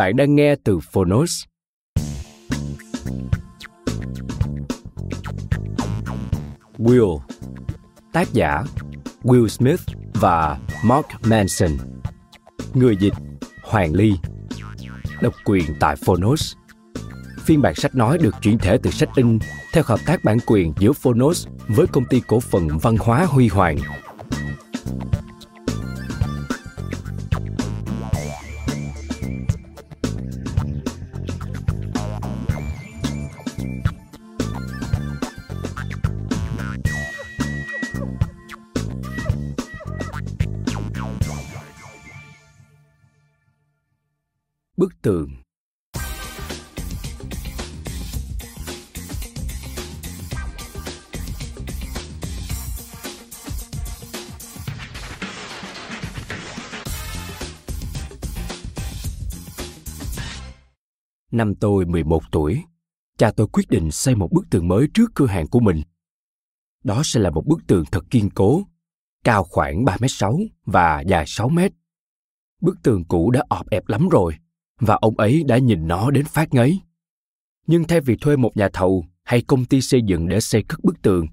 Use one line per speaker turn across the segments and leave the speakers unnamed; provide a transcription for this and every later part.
Bạn đang nghe từ Phonos. Will, Tác giả Will Smith và Mark Manson. Người dịch Hoàng Ly. Độc quyền tại Phonos. Phiên bản sách nói được chuyển thể từ sách in theo hợp tác bản quyền giữa Phonos với công ty cổ phần văn hóa Huy Hoàng. Năm tôi 11 tuổi, cha tôi quyết định xây một bức tường mới trước cửa hàng của mình. Đó sẽ là một bức tường thật kiên cố, cao khoảng 3m6 và dài 6m. Bức tường cũ đã ọp ẹp lắm rồi, và ông ấy đã nhìn nó đến phát ngấy. Nhưng thay vì thuê một nhà thầu hay công ty xây dựng để xây cất bức tường,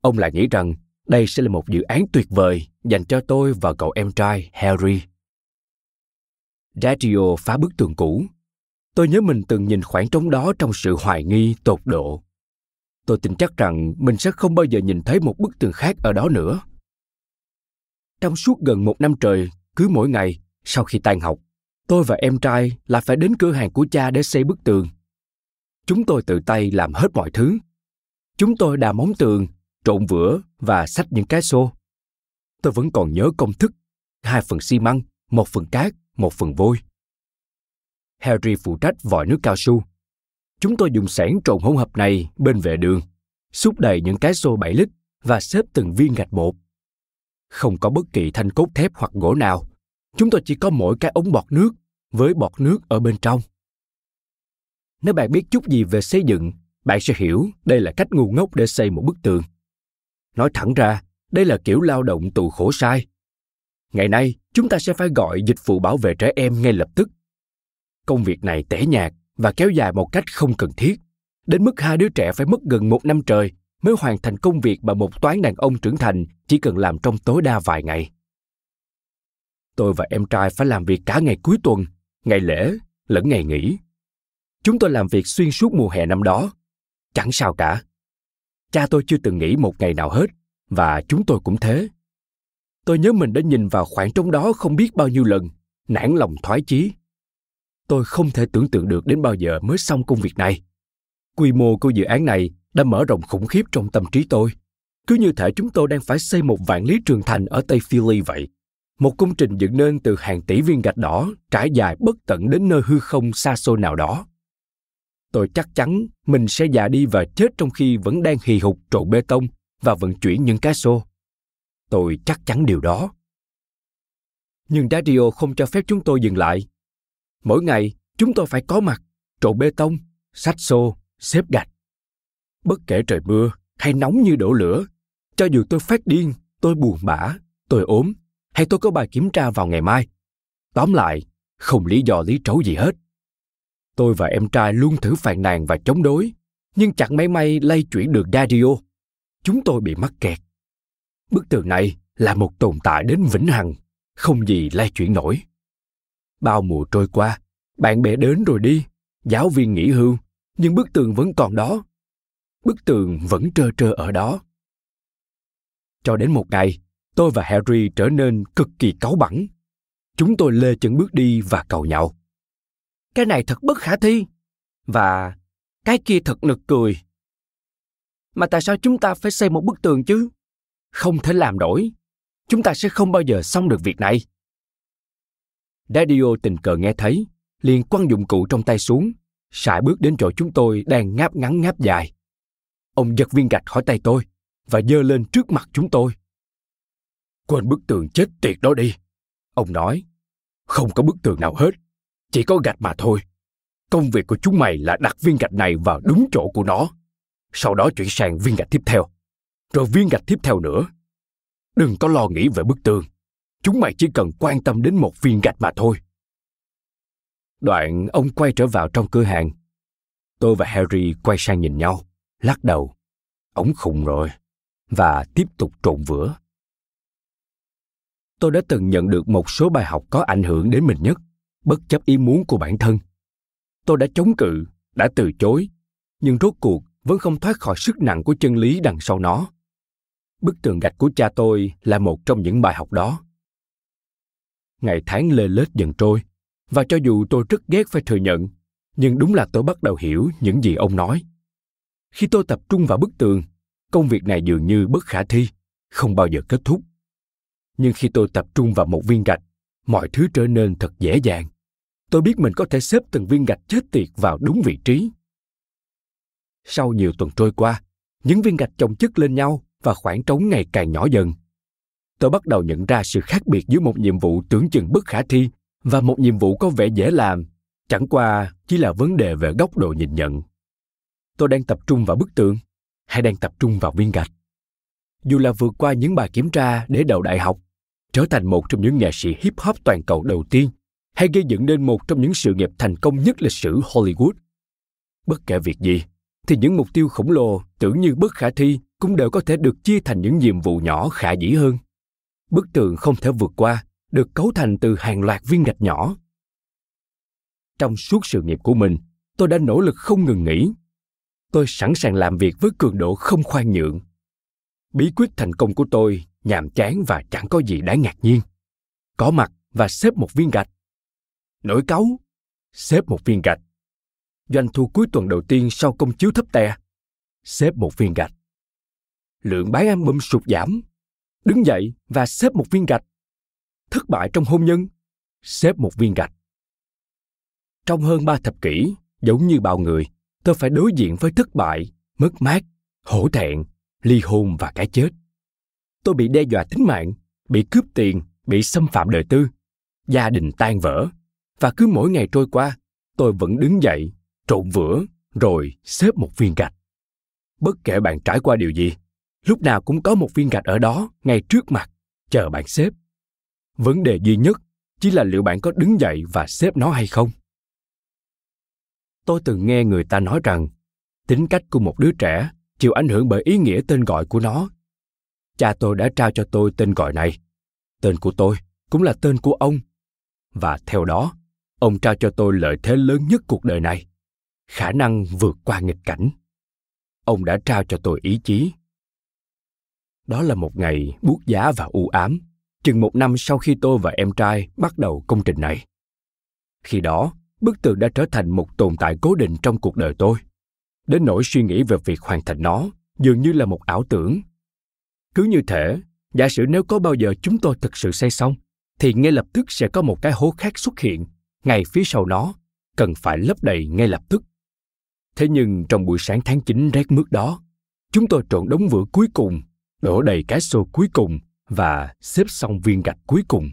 ông lại nghĩ rằng đây sẽ là một dự án tuyệt vời dành cho tôi và cậu em trai Harry. Dario phá bức tường cũ. Tôi nhớ mình từng nhìn khoảng trống đó trong sự hoài nghi tột độ. Tôi tin chắc rằng mình sẽ không bao giờ nhìn thấy một bức tường khác ở đó nữa. Trong suốt gần một năm trời, cứ mỗi ngày, sau khi tan học, tôi và em trai lại phải đến cửa hàng của cha để xây bức tường chúng tôi tự tay làm hết mọi thứ chúng tôi đà móng tường trộn vữa và xách những cái xô tôi vẫn còn nhớ công thức hai phần xi măng một phần cát một phần vôi harry phụ trách vòi nước cao su. Chúng tôi dùng sẻn trộn hỗn hợp này bên vệ đường, xúc đầy những cái xô 7 lít và xếp từng viên gạch một không có bất kỳ thanh cốt thép hoặc gỗ nào, chúng tôi chỉ có mỗi cái ống bọt nước với bọt nước ở bên trong. Nếu bạn biết chút gì về xây dựng, bạn sẽ hiểu đây là cách ngu ngốc để xây một bức tường. Nói thẳng ra, đây là kiểu lao động tù khổ sai. Ngày nay, chúng ta sẽ phải gọi dịch vụ bảo vệ trẻ em ngay lập tức công việc này tẻ nhạt và kéo dài một cách không cần thiết. Đến mức hai đứa trẻ phải mất gần một năm trời mới hoàn thành công việc mà một toán đàn ông trưởng thành chỉ cần làm trong tối đa vài ngày. Tôi và em trai phải làm việc cả ngày cuối tuần, ngày lễ lẫn ngày nghỉ. Chúng tôi làm việc xuyên suốt mùa hè năm đó. Chẳng sao cả. Cha tôi chưa từng nghỉ một ngày nào hết và chúng tôi cũng thế. Tôi nhớ mình đã nhìn vào khoảng trống đó không biết bao nhiêu lần, nản lòng thoái chí tôi không thể tưởng tượng được đến bao giờ mới xong công việc này quy mô của dự án này đã mở rộng khủng khiếp trong tâm trí tôi cứ như thể chúng tôi đang phải xây một vạn lý trường thành ở tây philly vậy một công trình dựng nên từ hàng tỷ viên gạch đỏ trải dài bất tận đến nơi hư không xa xôi nào đó. Tôi chắc chắn mình sẽ già đi và chết trong khi vẫn đang hì hục trộn bê tông và vận chuyển những cái xô. Tôi chắc chắn điều đó. Nhưng Dario không cho phép chúng tôi dừng lại. Mỗi ngày, chúng tôi phải có mặt, trộn bê tông, sách xô, xếp gạch. Bất kể trời mưa hay nóng như đổ lửa, cho dù tôi phát điên, tôi buồn bã, tôi ốm hay tôi có bài kiểm tra vào ngày mai. Tóm lại, không lý do lý trấu gì hết. Tôi và em trai luôn thử phàn nàn và chống đối, nhưng chẳng mấy may lay chuyển được Dario. Chúng tôi bị mắc kẹt. Bức tường này là một tồn tại đến vĩnh hằng không gì lay chuyển nổi bao mùa trôi qua. Bạn bè đến rồi đi. Giáo viên nghỉ hưu. Nhưng bức tường vẫn còn đó. Bức tường vẫn trơ trơ ở đó. Cho đến một ngày, tôi và harry trở nên cực kỳ cáu bẳn chúng tôi lê chân bước đi và cầu nhậu. cái này thật bất khả thi. Và cái kia thật nực cười. Mà tại sao chúng ta phải xây một bức tường chứ? Không thể làm đổi chúng ta sẽ không bao giờ xong được việc này. Daddio tình cờ nghe thấy, liền quăng dụng cụ trong tay xuống, sải bước đến chỗ chúng tôi đang ngáp ngắn ngáp dài. Ông giật viên gạch khỏi tay tôi và giơ lên trước mặt chúng tôi. Quên bức tường chết tiệt đó đi, ông nói. Không có bức tường nào hết, chỉ có gạch mà thôi. Công việc của chúng mày là đặt viên gạch này vào đúng chỗ của nó. Sau đó chuyển sang viên gạch tiếp theo. Rồi viên gạch tiếp theo nữa. Đừng có lo nghĩ về bức tường chúng mày chỉ cần quan tâm đến một viên gạch mà thôi. Đoạn ông quay trở vào trong cửa hàng. Tôi và harry quay sang nhìn nhau, lắc đầu. Ống khùng rồi, và tiếp tục trộn vữa. Tôi đã từng nhận được một số bài học có ảnh hưởng đến mình nhất, bất chấp ý muốn của bản thân. Tôi đã chống cự, đã từ chối, nhưng rốt cuộc vẫn không thoát khỏi sức nặng của chân lý đằng sau nó. Bức tường gạch của cha tôi là một trong những bài học đó ngày tháng lê lết dần trôi, và cho dù tôi rất ghét phải thừa nhận, nhưng đúng là tôi bắt đầu hiểu những gì ông nói. Khi tôi tập trung vào bức tường, công việc này dường như bất khả thi, không bao giờ kết thúc. Nhưng khi tôi tập trung vào một viên gạch, mọi thứ trở nên thật dễ dàng. Tôi biết mình có thể xếp từng viên gạch chết tiệt vào đúng vị trí. Sau nhiều tuần trôi qua, những viên gạch chồng chất lên nhau và khoảng trống ngày càng nhỏ dần tôi bắt đầu nhận ra sự khác biệt giữa một nhiệm vụ tưởng chừng bất khả thi và một nhiệm vụ có vẻ dễ làm. Chẳng qua, chỉ là vấn đề về góc độ nhìn nhận. Tôi đang tập trung vào bức tường, hay đang tập trung vào viên gạch? Dù là vượt qua những bài kiểm tra để đậu đại học, trở thành một trong những nghệ sĩ hip hop toàn cầu đầu tiên, hay gây dựng nên một trong những sự nghiệp thành công nhất lịch sử hollywood. Bất kể việc gì, thì những mục tiêu khổng lồ tưởng như bất khả thi cũng đều có thể được chia thành những nhiệm vụ nhỏ khả dĩ hơn bức tường không thể vượt qua, được cấu thành từ hàng loạt viên gạch nhỏ. Trong suốt sự nghiệp của mình, tôi đã nỗ lực không ngừng nghỉ. Tôi sẵn sàng làm việc với cường độ không khoan nhượng. Bí quyết thành công của tôi nhàm chán và chẳng có gì đáng ngạc nhiên. Có mặt và xếp một viên gạch. Nổi cáu, xếp một viên gạch. Doanh thu cuối tuần đầu tiên sau công chiếu thấp tè xếp một viên gạch. Lượng bán album sụt giảm đứng dậy và xếp một viên gạch. Thất bại trong hôn nhân. Xếp một viên gạch. Trong hơn ba thập kỷ, giống như bao người, tôi phải đối diện với thất bại, mất mát, hổ thẹn, ly hôn và cái chết. Tôi bị đe dọa tính mạng, bị cướp tiền, bị xâm phạm đời tư. Gia đình tan vỡ. Và cứ mỗi ngày trôi qua, tôi vẫn đứng dậy, trộn vữa, rồi xếp một viên gạch. Bất kể bạn trải qua điều gì lúc nào cũng có một viên gạch ở đó, ngay trước mặt. Chờ bạn xếp. Vấn đề duy nhất chỉ là liệu bạn có đứng dậy và xếp nó hay không. Tôi từng nghe người ta nói rằng, tính cách của một đứa trẻ chịu ảnh hưởng bởi ý nghĩa tên gọi của nó. Cha tôi đã trao cho tôi tên gọi này. Tên của tôi cũng là tên của ông. Và theo đó, ông trao cho tôi lợi thế lớn nhất cuộc đời này, khả năng vượt qua nghịch cảnh. Ông đã trao cho tôi ý chí đó là một ngày buốt giá và u ám. Chừng một năm sau khi tôi và em trai bắt đầu công trình này. Khi đó, bức tường đã trở thành một tồn tại cố định trong cuộc đời tôi. Đến nỗi suy nghĩ về việc hoàn thành nó dường như là một ảo tưởng. Cứ như thể, giả sử nếu có bao giờ chúng tôi thực sự xây xong, thì ngay lập tức sẽ có một cái hố khác xuất hiện ngay phía sau nó, cần phải lấp đầy ngay lập tức. Thế nhưng trong buổi sáng tháng 9 rét mướt đó, chúng tôi trộn đống vữa cuối cùng đổ đầy cái xô cuối cùng và xếp xong viên gạch cuối cùng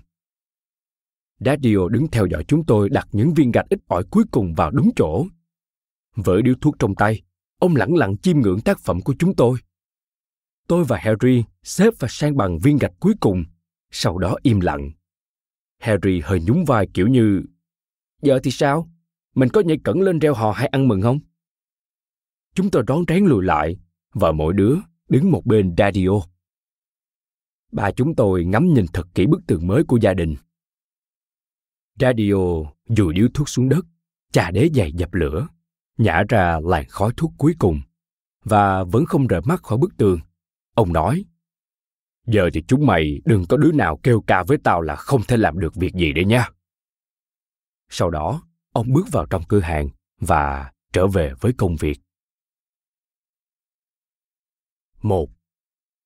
Daddio đứng theo dõi chúng tôi đặt những viên gạch ít ỏi cuối cùng vào đúng chỗ. Với điếu thuốc trong tay, ông lẳng lặng chiêm ngưỡng tác phẩm của chúng tôi. Tôi và Harry xếp và sang bằng viên gạch cuối cùng, sau đó im lặng. Harry hơi nhún vai kiểu như Giờ thì sao? Mình có nhảy cẩn lên reo hò hay ăn mừng không? Chúng tôi rón rén lùi lại và mỗi đứa đứng một bên radio, ba chúng tôi ngắm nhìn thật kỹ bức tường mới của gia đình. Radio dù điếu thuốc xuống đất, chà đế dày dập lửa, nhả ra làn khói thuốc cuối cùng, và vẫn không rời mắt khỏi bức tường. Ông nói, giờ thì chúng mày đừng có đứa nào kêu ca với tao là không thể làm được việc gì đấy nha. Sau đó, ông bước vào trong cửa hàng và trở về với công việc một,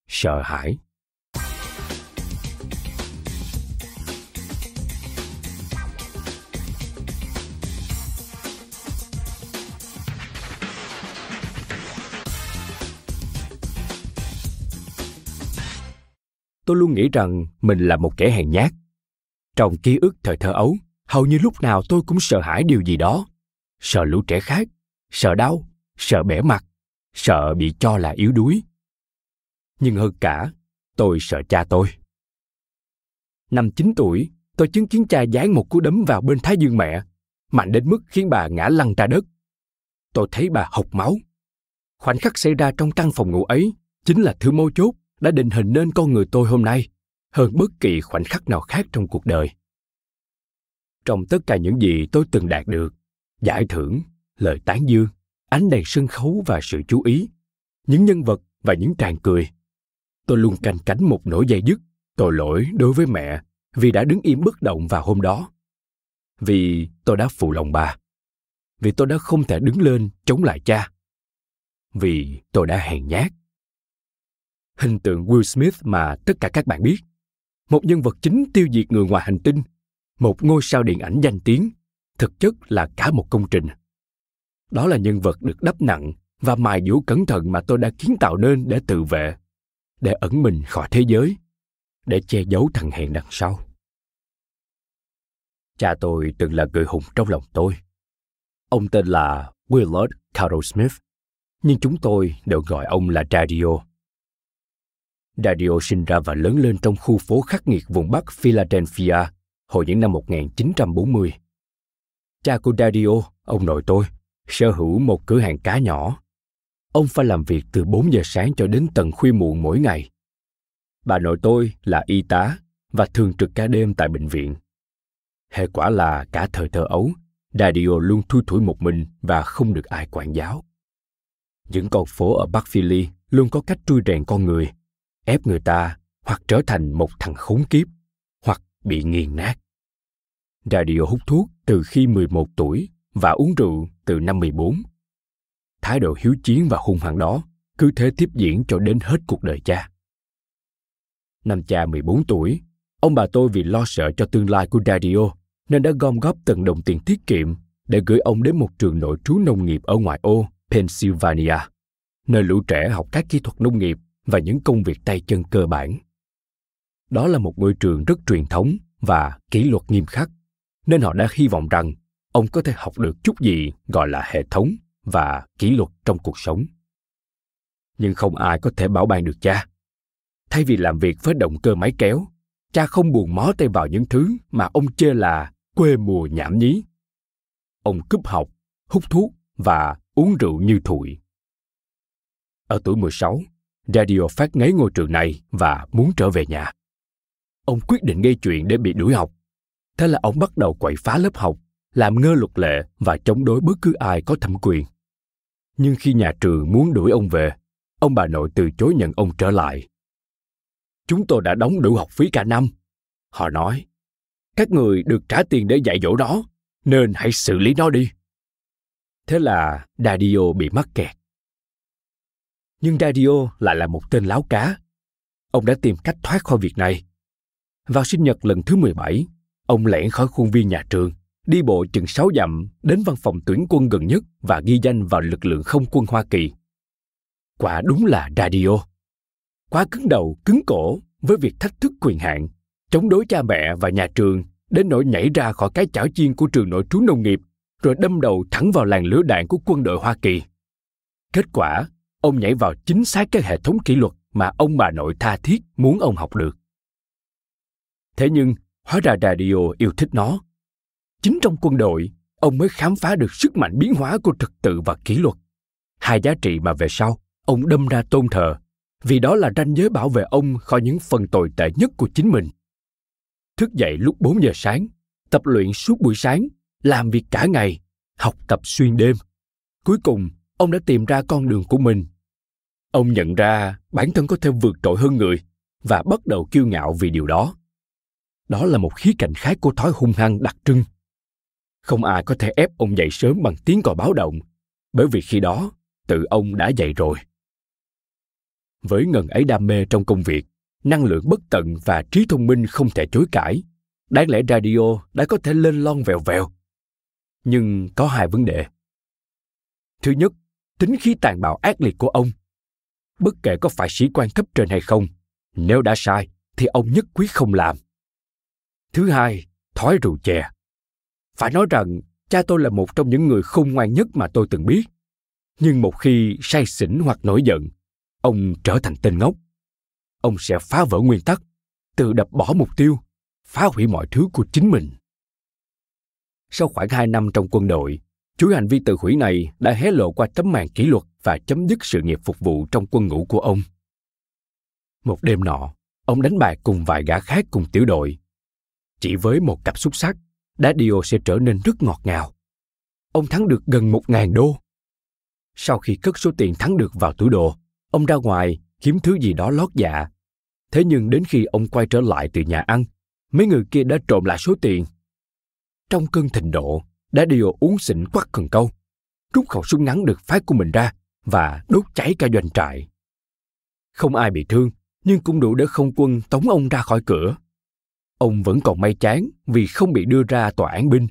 sợ hãi. Tôi luôn nghĩ rằng mình là một kẻ hèn nhát. Trong ký ức thời thơ ấu, hầu như lúc nào tôi cũng sợ hãi điều gì đó. Sợ lũ trẻ khác, sợ đau, sợ bẻ mặt, sợ bị cho là yếu đuối nhưng hơn cả, tôi sợ cha tôi. Năm 9 tuổi, tôi chứng kiến cha giáng một cú đấm vào bên thái dương mẹ, mạnh đến mức khiến bà ngã lăn ra đất. Tôi thấy bà hộc máu. Khoảnh khắc xảy ra trong căn phòng ngủ ấy, chính là thứ mấu chốt đã định hình nên con người tôi hôm nay hơn bất kỳ khoảnh khắc nào khác trong cuộc đời. Trong tất cả những gì tôi từng đạt được, giải thưởng, lời tán dương, ánh đèn sân khấu và sự chú ý, những nhân vật và những tràng cười tôi luôn canh cánh một nỗi dây dứt. Tội lỗi đối với mẹ vì đã đứng im bất động vào hôm đó. Vì tôi đã phụ lòng bà. Vì tôi đã không thể đứng lên chống lại cha. Vì tôi đã hèn nhát. Hình tượng will smith mà tất cả các bạn biết. Một nhân vật chính tiêu diệt người ngoài hành tinh. Một ngôi sao điện ảnh danh tiếng. Thực chất là cả một công trình. Đó là nhân vật được đắp nặng và mài dũa cẩn thận mà tôi đã kiến tạo nên để tự vệ để ẩn mình khỏi thế giới để che giấu thằng hẹn đằng sau cha tôi từng là người hùng trong lòng tôi ông tên là willard carroll smith nhưng chúng tôi đều gọi ông là radio Radio sinh ra và lớn lên trong khu phố khắc nghiệt vùng Bắc Philadelphia hồi những năm 1940. Cha của Radio, ông nội tôi, sở hữu một cửa hàng cá nhỏ. Ông phải làm việc từ 4 giờ sáng cho đến tận khuya muộn mỗi ngày. Bà nội tôi là y tá và thường trực ca đêm tại bệnh viện. Hệ quả là cả thời thơ ấu, Dario luôn thui thủi một mình và không được ai quản giáo. Những con phố ở Bắc Philly luôn có cách trui rèn con người, ép người ta hoặc trở thành một thằng khốn kiếp, hoặc bị nghiền nát. Dario hút thuốc từ khi 11 tuổi và uống rượu từ năm 14. Thái độ hiếu chiến và hung hăng đó cứ thế tiếp diễn cho đến hết cuộc đời cha. Năm cha 14 tuổi, ông bà tôi vì lo sợ cho tương lai của Dario nên đã gom góp từng đồng tiền tiết kiệm để gửi ông đến một trường nội trú nông nghiệp ở ngoại ô Pennsylvania, nơi lũ trẻ học các kỹ thuật nông nghiệp và những công việc tay chân cơ bản. Đó là một ngôi trường rất truyền thống và kỷ luật nghiêm khắc, nên họ đã hy vọng rằng ông có thể học được chút gì gọi là hệ thống và kỷ luật trong cuộc sống. Nhưng không ai có thể bảo ban được cha. Thay vì làm việc với động cơ máy kéo, cha không buồn mó tay vào những thứ mà ông chê là quê mùa nhảm nhí. Ông cúp học, hút thuốc và uống rượu như thụi. Ở tuổi 16, Radio phát ngấy ngôi trường này và muốn trở về nhà. Ông quyết định gây chuyện để bị đuổi học. Thế là ông bắt đầu quậy phá lớp học, làm ngơ luật lệ và chống đối bất cứ ai có thẩm quyền. Nhưng khi nhà trường muốn đuổi ông về, ông bà nội từ chối nhận ông trở lại. Chúng tôi đã đóng đủ học phí cả năm. Họ nói, các người được trả tiền để dạy dỗ nó, nên hãy xử lý nó đi. Thế là Dadio bị mắc kẹt nhưng Dadio lại là một tên láo cá. Ông đã tìm cách thoát khỏi việc này. Vào sinh nhật lần thứ 17, ông lẻn khỏi khuôn viên nhà trường, đi bộ chừng 6 dặm đến văn phòng tuyển quân gần nhất và ghi danh vào lực lượng không quân Hoa Kỳ. Quả đúng là Radio. Quá cứng đầu, cứng cổ với việc thách thức quyền hạn, chống đối cha mẹ và nhà trường đến nỗi nhảy ra khỏi cái chảo chiên của trường nội trú nông nghiệp rồi đâm đầu thẳng vào làn lửa đạn của quân đội Hoa Kỳ. Kết quả, ông nhảy vào chính xác cái hệ thống kỷ luật mà ông bà nội tha thiết muốn ông học được. Thế nhưng, hóa ra radio yêu thích nó. Chính trong quân đội, ông mới khám phá được sức mạnh biến hóa của trật tự và kỷ luật. Hai giá trị mà về sau, ông đâm ra tôn thờ vì đó là ranh giới bảo vệ ông khỏi những phần tồi tệ nhất của chính mình. Thức dậy lúc 4 giờ sáng, tập luyện suốt buổi sáng, làm việc cả ngày, học tập xuyên đêm. Cuối cùng, ông đã tìm ra con đường của mình. Ông nhận ra bản thân có thể vượt trội hơn người và bắt đầu kiêu ngạo vì điều đó. Đó là một khía cạnh khác của thói hung hăng đặc trưng. Không ai có thể ép ông dậy sớm bằng tiếng còi báo động, bởi vì khi đó tự ông đã dậy rồi. Với ngần ấy đam mê trong công việc, năng lượng bất tận và trí thông minh không thể chối cãi, đáng lẽ radio đã có thể lên lon vèo vèo. Nhưng có hai vấn đề. Thứ nhất, tính khí tàn bạo ác liệt của ông. Bất kể có phải sĩ quan cấp trên hay không, nếu đã sai thì ông nhất quyết không làm. Thứ hai, thói rượu chè. Phải nói rằng, cha tôi là một trong những người khôn ngoan nhất mà tôi từng biết. Nhưng một khi say xỉn hoặc nổi giận, ông trở thành tên ngốc. Ông sẽ phá vỡ nguyên tắc, tự đập bỏ mục tiêu, phá hủy mọi thứ của chính mình. Sau khoảng hai năm trong quân đội, chuỗi hành vi tự hủy này đã hé lộ qua tấm màn kỷ luật và chấm dứt sự nghiệp phục vụ trong quân ngũ của ông. Một đêm nọ, ông đánh bạc cùng vài gã khác cùng tiểu đội. Chỉ với một cặp xúc sắc, đá điều sẽ trở nên rất ngọt ngào. Ông thắng được gần một ngàn đô. Sau khi cất số tiền thắng được vào túi đồ, ông ra ngoài kiếm thứ gì đó lót dạ. Thế nhưng đến khi ông quay trở lại từ nhà ăn, mấy người kia đã trộm lại số tiền. Trong cơn thịnh độ, đã điều uống xỉn quắc cần câu, rút khẩu súng ngắn được phát của mình ra và đốt cháy cả doanh trại. Không ai bị thương, nhưng cũng đủ để không quân tống ông ra khỏi cửa. Ông vẫn còn may chán vì không bị đưa ra tòa án binh,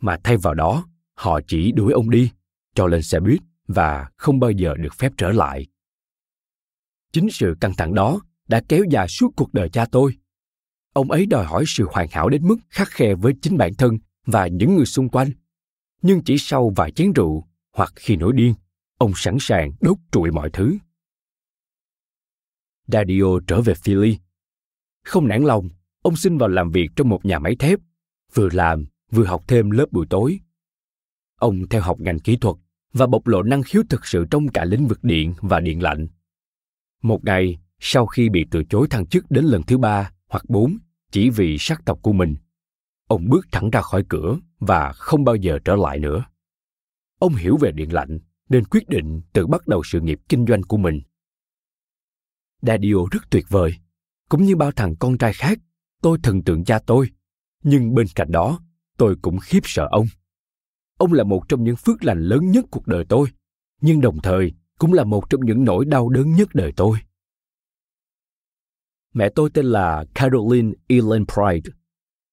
mà thay vào đó, họ chỉ đuổi ông đi, cho lên xe buýt và không bao giờ được phép trở lại. Chính sự căng thẳng đó đã kéo dài suốt cuộc đời cha tôi. Ông ấy đòi hỏi sự hoàn hảo đến mức khắc khe với chính bản thân và những người xung quanh. Nhưng chỉ sau vài chén rượu hoặc khi nổi điên, ông sẵn sàng đốt trụi mọi thứ. Dadio trở về Philly. Không nản lòng, ông xin vào làm việc trong một nhà máy thép, vừa làm vừa học thêm lớp buổi tối. Ông theo học ngành kỹ thuật và bộc lộ năng khiếu thực sự trong cả lĩnh vực điện và điện lạnh. Một ngày, sau khi bị từ chối thăng chức đến lần thứ ba hoặc bốn chỉ vì sắc tộc của mình, ông bước thẳng ra khỏi cửa và không bao giờ trở lại nữa. Ông hiểu về điện lạnh nên quyết định tự bắt đầu sự nghiệp kinh doanh của mình. Dadio rất tuyệt vời, cũng như bao thằng con trai khác, tôi thần tượng cha tôi, nhưng bên cạnh đó, tôi cũng khiếp sợ ông. Ông là một trong những phước lành lớn nhất cuộc đời tôi, nhưng đồng thời cũng là một trong những nỗi đau đớn nhất đời tôi. Mẹ tôi tên là Caroline Ellen Pride,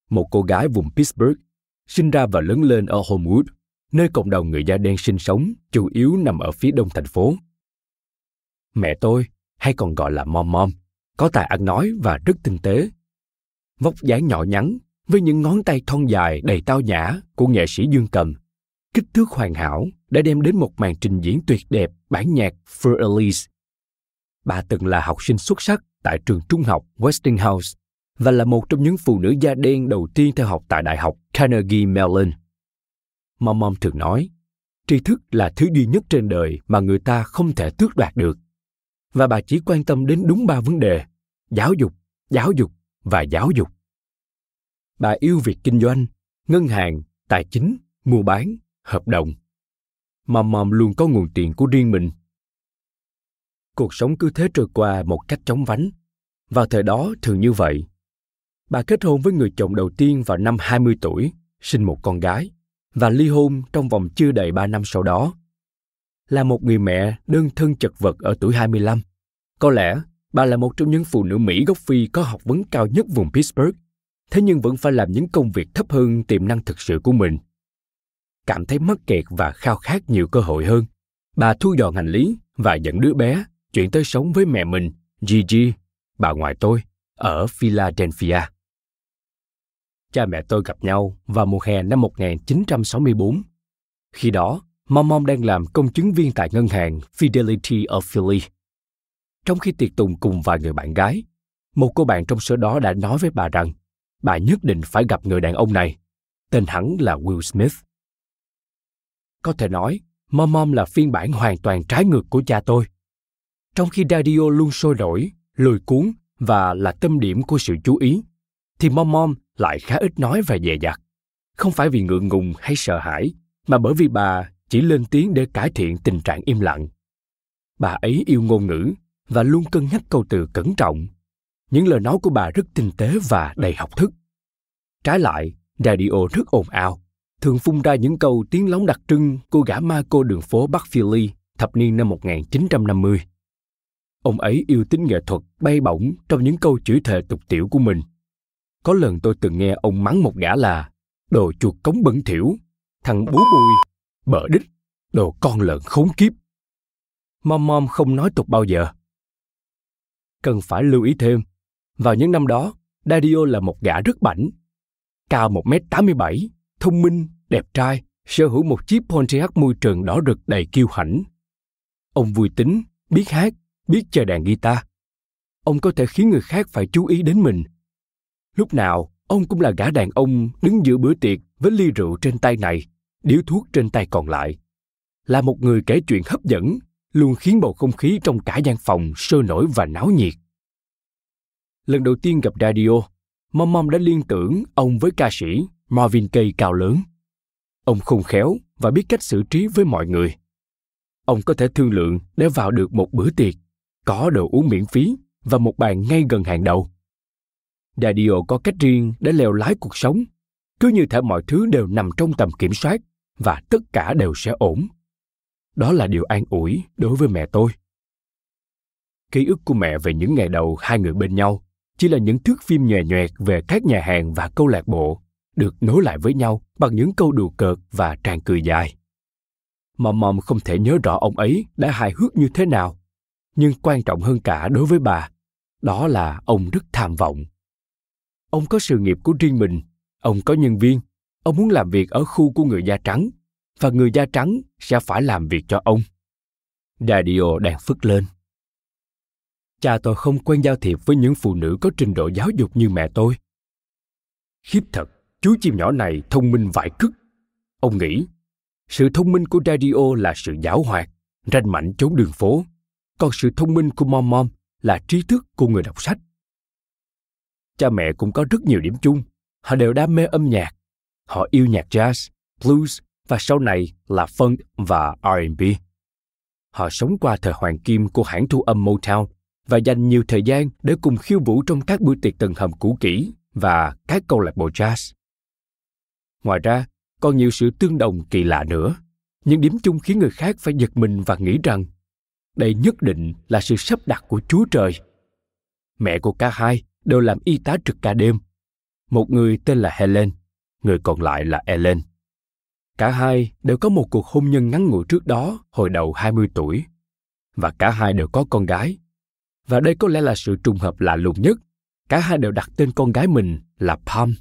một cô gái vùng Pittsburgh, sinh ra và lớn lên ở Homewood, nơi cộng đồng người da đen sinh sống chủ yếu nằm ở phía đông thành phố. Mẹ tôi, hay còn gọi là mom mom, có tài ăn nói và rất tinh tế. Vóc dáng nhỏ nhắn với những ngón tay thon dài đầy tao nhã của nghệ sĩ dương cầm kích thước hoàn hảo đã đem đến một màn trình diễn tuyệt đẹp bản nhạc For Elise. Bà từng là học sinh xuất sắc tại trường trung học Westinghouse và là một trong những phụ nữ da đen đầu tiên theo học tại Đại học Carnegie Mellon. Mom Mom thường nói, tri thức là thứ duy nhất trên đời mà người ta không thể tước đoạt được. Và bà chỉ quan tâm đến đúng ba vấn đề, giáo dục, giáo dục và giáo dục. Bà yêu việc kinh doanh, ngân hàng, tài chính, mua bán hợp đồng. mầm mầm luôn có nguồn tiền của riêng mình. Cuộc sống cứ thế trôi qua một cách chóng vánh. Vào thời đó thường như vậy. Bà kết hôn với người chồng đầu tiên vào năm 20 tuổi, sinh một con gái, và ly hôn trong vòng chưa đầy 3 năm sau đó. Là một người mẹ đơn thân chật vật ở tuổi 25. Có lẽ bà là một trong những phụ nữ Mỹ gốc Phi có học vấn cao nhất vùng Pittsburgh, thế nhưng vẫn phải làm những công việc thấp hơn tiềm năng thực sự của mình cảm thấy mắc kẹt và khao khát nhiều cơ hội hơn. Bà thu dọn hành lý và dẫn đứa bé chuyển tới sống với mẹ mình, Gigi, bà ngoại tôi, ở Philadelphia. Cha mẹ tôi gặp nhau vào mùa hè năm 1964. Khi đó, Mom Mom đang làm công chứng viên tại ngân hàng Fidelity of Philly. Trong khi tiệc tùng cùng vài người bạn gái, một cô bạn trong số đó đã nói với bà rằng bà nhất định phải gặp người đàn ông này. Tên hắn là Will Smith. Có thể nói, Mom Mom là phiên bản hoàn toàn trái ngược của cha tôi. Trong khi radio luôn sôi nổi, lôi cuốn và là tâm điểm của sự chú ý, thì Mom Mom lại khá ít nói và dè dặt. Không phải vì ngượng ngùng hay sợ hãi, mà bởi vì bà chỉ lên tiếng để cải thiện tình trạng im lặng. Bà ấy yêu ngôn ngữ và luôn cân nhắc câu từ cẩn trọng. Những lời nói của bà rất tinh tế và đầy học thức. Trái lại, radio rất ồn ào, thường phun ra những câu tiếng lóng đặc trưng của gã ma cô đường phố Bắc Philly thập niên năm 1950. Ông ấy yêu tính nghệ thuật bay bổng trong những câu chửi thề tục tiểu của mình. Có lần tôi từng nghe ông mắng một gã là đồ chuột cống bẩn thỉu, thằng bú bùi, bợ đích, đồ con lợn khốn kiếp. Mom Mom không nói tục bao giờ. Cần phải lưu ý thêm, vào những năm đó, Dario là một gã rất bảnh. Cao 1m87, thông minh, đẹp trai, sở hữu một chiếc Pontiac môi trường đỏ rực đầy kiêu hãnh. Ông vui tính, biết hát, biết chơi đàn guitar. Ông có thể khiến người khác phải chú ý đến mình. Lúc nào, ông cũng là gã đàn ông đứng giữa bữa tiệc với ly rượu trên tay này, điếu thuốc trên tay còn lại. Là một người kể chuyện hấp dẫn, luôn khiến bầu không khí trong cả gian phòng sôi nổi và náo nhiệt. Lần đầu tiên gặp Radio, Mom Mom đã liên tưởng ông với ca sĩ Marvin Gaye cao lớn. Ông khôn khéo và biết cách xử trí với mọi người. Ông có thể thương lượng để vào được một bữa tiệc, có đồ uống miễn phí và một bàn ngay gần hàng đầu. Dadio có cách riêng để leo lái cuộc sống, cứ như thể mọi thứ đều nằm trong tầm kiểm soát và tất cả đều sẽ ổn. Đó là điều an ủi đối với mẹ tôi. Ký ức của mẹ về những ngày đầu hai người bên nhau chỉ là những thước phim nhòe nhoẹt về các nhà hàng và câu lạc bộ được nối lại với nhau bằng những câu đùa cợt và tràn cười dài. Mom Mom không thể nhớ rõ ông ấy đã hài hước như thế nào, nhưng quan trọng hơn cả đối với bà, đó là ông rất tham vọng. Ông có sự nghiệp của riêng mình, ông có nhân viên, ông muốn làm việc ở khu của người da trắng, và người da trắng sẽ phải làm việc cho ông. Dario đang phức lên. Cha tôi không quen giao thiệp với những phụ nữ có trình độ giáo dục như mẹ tôi. Khiếp thật, chú chim nhỏ này thông minh vãi cứt. Ông nghĩ, sự thông minh của Radio là sự giáo hoạt, ranh mảnh trốn đường phố, còn sự thông minh của Mom Mom là trí thức của người đọc sách. Cha mẹ cũng có rất nhiều điểm chung, họ đều đam mê âm nhạc. Họ yêu nhạc jazz, blues và sau này là funk và R&B. Họ sống qua thời hoàng kim của hãng thu âm Motown và dành nhiều thời gian để cùng khiêu vũ trong các buổi tiệc tầng hầm cũ kỹ và các câu lạc bộ jazz. Ngoài ra, còn nhiều sự tương đồng kỳ lạ nữa, những điểm chung khiến người khác phải giật mình và nghĩ rằng đây nhất định là sự sắp đặt của Chúa Trời. Mẹ của cả hai đều làm y tá trực ca đêm. Một người tên là Helen, người còn lại là Ellen. Cả hai đều có một cuộc hôn nhân ngắn ngủi trước đó hồi đầu 20 tuổi. Và cả hai đều có con gái. Và đây có lẽ là sự trùng hợp lạ lùng nhất. Cả hai đều đặt tên con gái mình là Pam.